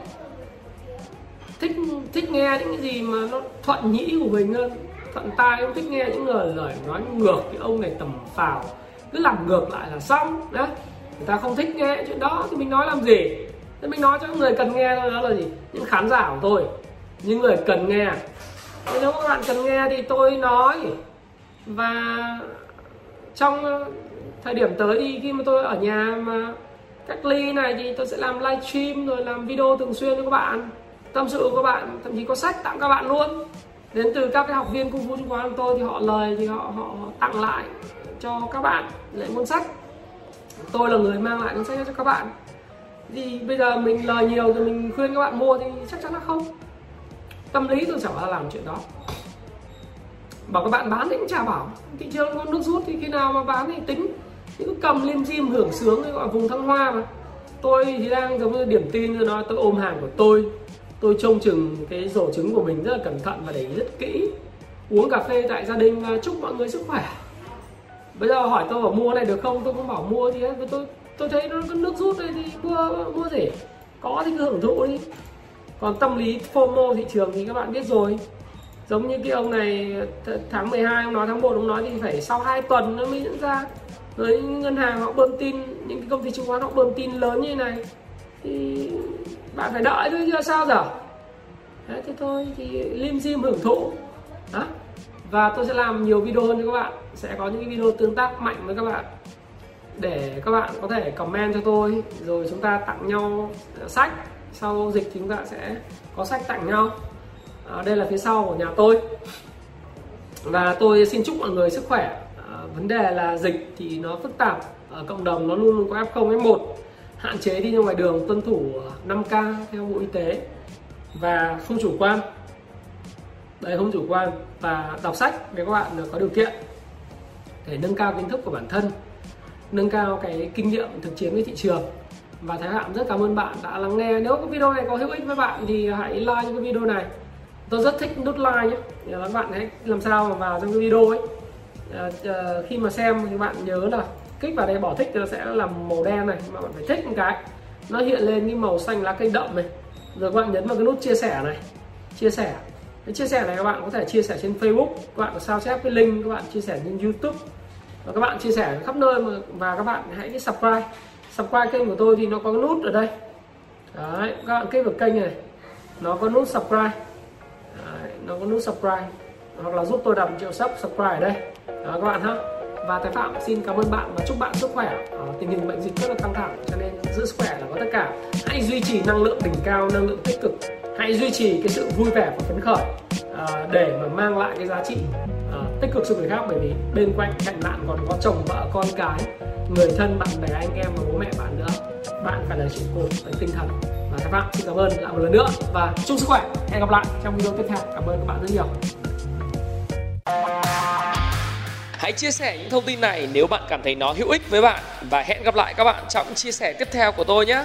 Thích thích nghe những cái gì mà nó thuận nhĩ của mình hơn. Thuận tai không thích nghe những lời lời nói ngược cái ông này tầm phào. Cứ làm ngược lại là xong, đấy. Người ta không thích nghe chuyện đó, thì mình nói làm gì? Thế mình nói cho những người cần nghe thôi, đó là gì? Những khán giả của tôi. Những người cần nghe. Thế nếu các bạn cần nghe thì tôi nói và trong ờ, thời điểm tới thì khi mà tôi ở nhà mà cách ly này thì tôi sẽ làm live stream rồi làm video thường xuyên với các bạn. Tâm sự của các bạn, thậm chí có sách tặng các bạn luôn. Đến từ các cái học viên cung vũ chứng khoán của tôi thì họ lời, thì họ họ tặng lại cho các bạn lại cuốn sách. Tôi là người mang lại cuốn sách cho các bạn. Thì bây giờ mình lời nhiều rồi mình khuyên các bạn mua thì chắc chắn là không. Tâm lý tôi chẳng bao làm chuyện đó bảo các bạn bán thì cũng chả bảo. Thị trường có nước rút thì khi nào mà bán thì tính. Những cầm lim dim hưởng sướng gọi vùng thăng hoa mà. Tôi thì đang giống như điểm tin cho nó tôi ôm hàng của tôi. Tôi trông chừng cái rổ trứng của mình rất là cẩn thận và để ý rất kỹ. Uống cà phê tại gia đình và chúc mọi người sức khỏe. Bây giờ hỏi tôi bảo mua này được không? Tôi cũng bảo mua thì tôi tôi thấy nó có nước rút đây thì mua mua gì? Có thì cứ hưởng thụ đi. Còn tâm lý FOMO thị trường thì các bạn biết rồi giống như cái ông này tháng 12 ông nói tháng 1 ông nói thì phải sau 2 tuần nó mới diễn ra. Với ngân hàng họ bơm tin những cái công ty chứng khoán họ bơm tin lớn như này thì bạn phải đợi thôi chứ sao giờ? Đấy, thế thôi thì lim dim hưởng thụ. Đó. Và tôi sẽ làm nhiều video hơn cho các bạn. Sẽ có những cái video tương tác mạnh với các bạn để các bạn có thể comment cho tôi. Rồi chúng ta tặng nhau sách. Sau dịch thì chúng ta sẽ có sách tặng nhau à, đây là phía sau của nhà tôi. Và tôi xin chúc mọi người sức khỏe. À, vấn đề là dịch thì nó phức tạp. Ở cộng đồng nó luôn luôn có f0 f1 hạn chế đi ra ngoài đường tuân thủ ờ, 5k theo bộ y tế. Và không chủ quan. Đấy không chủ quan. Và đọc sách để các bạn có điều kiện để nâng cao kiến thức của bản thân nâng cao cái kinh nghiệm thực chiến với thị trường. Và Thái Phạm rất cảm ơn bạn đã lắng nghe. Nếu cái video này có hữu ích với bạn thì hãy like cái video này tôi rất thích nút like nhé. Các bạn hãy làm sao mà vào trong cái video ấy. À, à, khi mà xem thì bạn nhớ là kích vào đây bỏ thích thì nó sẽ làm màu đen này mà bạn phải thích một cái. Nó hiện lên cái màu xanh lá cây đậm này. Rồi các bạn nhấn vào cái nút chia sẻ này. Chia sẻ. Cái chia sẻ này các bạn có thể chia sẻ trên Facebook. Các bạn có sao chép cái link các bạn chia sẻ trên YouTube. Và các bạn chia sẻ khắp nơi mà và các bạn hãy cái subscribe. Subscribe kênh của tôi thì nó có cái nút ở đây. Đấy các bạn kích vào kênh này. Nó có nút subscribe nó có nút subscribe hoặc là giúp tôi đạt một triệu sub subscribe ở đây. Đó các bạn ha và Thái Phạm xin cảm ơn bạn và chúc bạn sức khỏe. À, tình hình bệnh dịch rất là căng thẳng cho nên giữ sức khỏe là có tất cả. Hãy duy trì năng lượng đỉnh cao năng lượng tích cực. Hãy duy trì cái sự vui vẻ và phấn khởi à, để mà mang lại cái giá trị tích cực cho người khác, bởi vì bên cạnh cạnh bạn còn có chồng, vợ, con cái, người thân, bạn bè, anh em và bố mẹ bạn nữa, bạn phải là trụ cột về tinh thần. Và các bạn, xin cảm ơn lại một lần nữa và chúc sức khỏe. Hẹn gặp lại trong video tiếp theo. Cảm ơn các bạn rất nhiều. Hãy chia sẻ những thông tin này nếu bạn cảm thấy nó hữu ích với bạn. Và hẹn gặp lại các bạn trong chia sẻ tiếp theo của tôi nhé.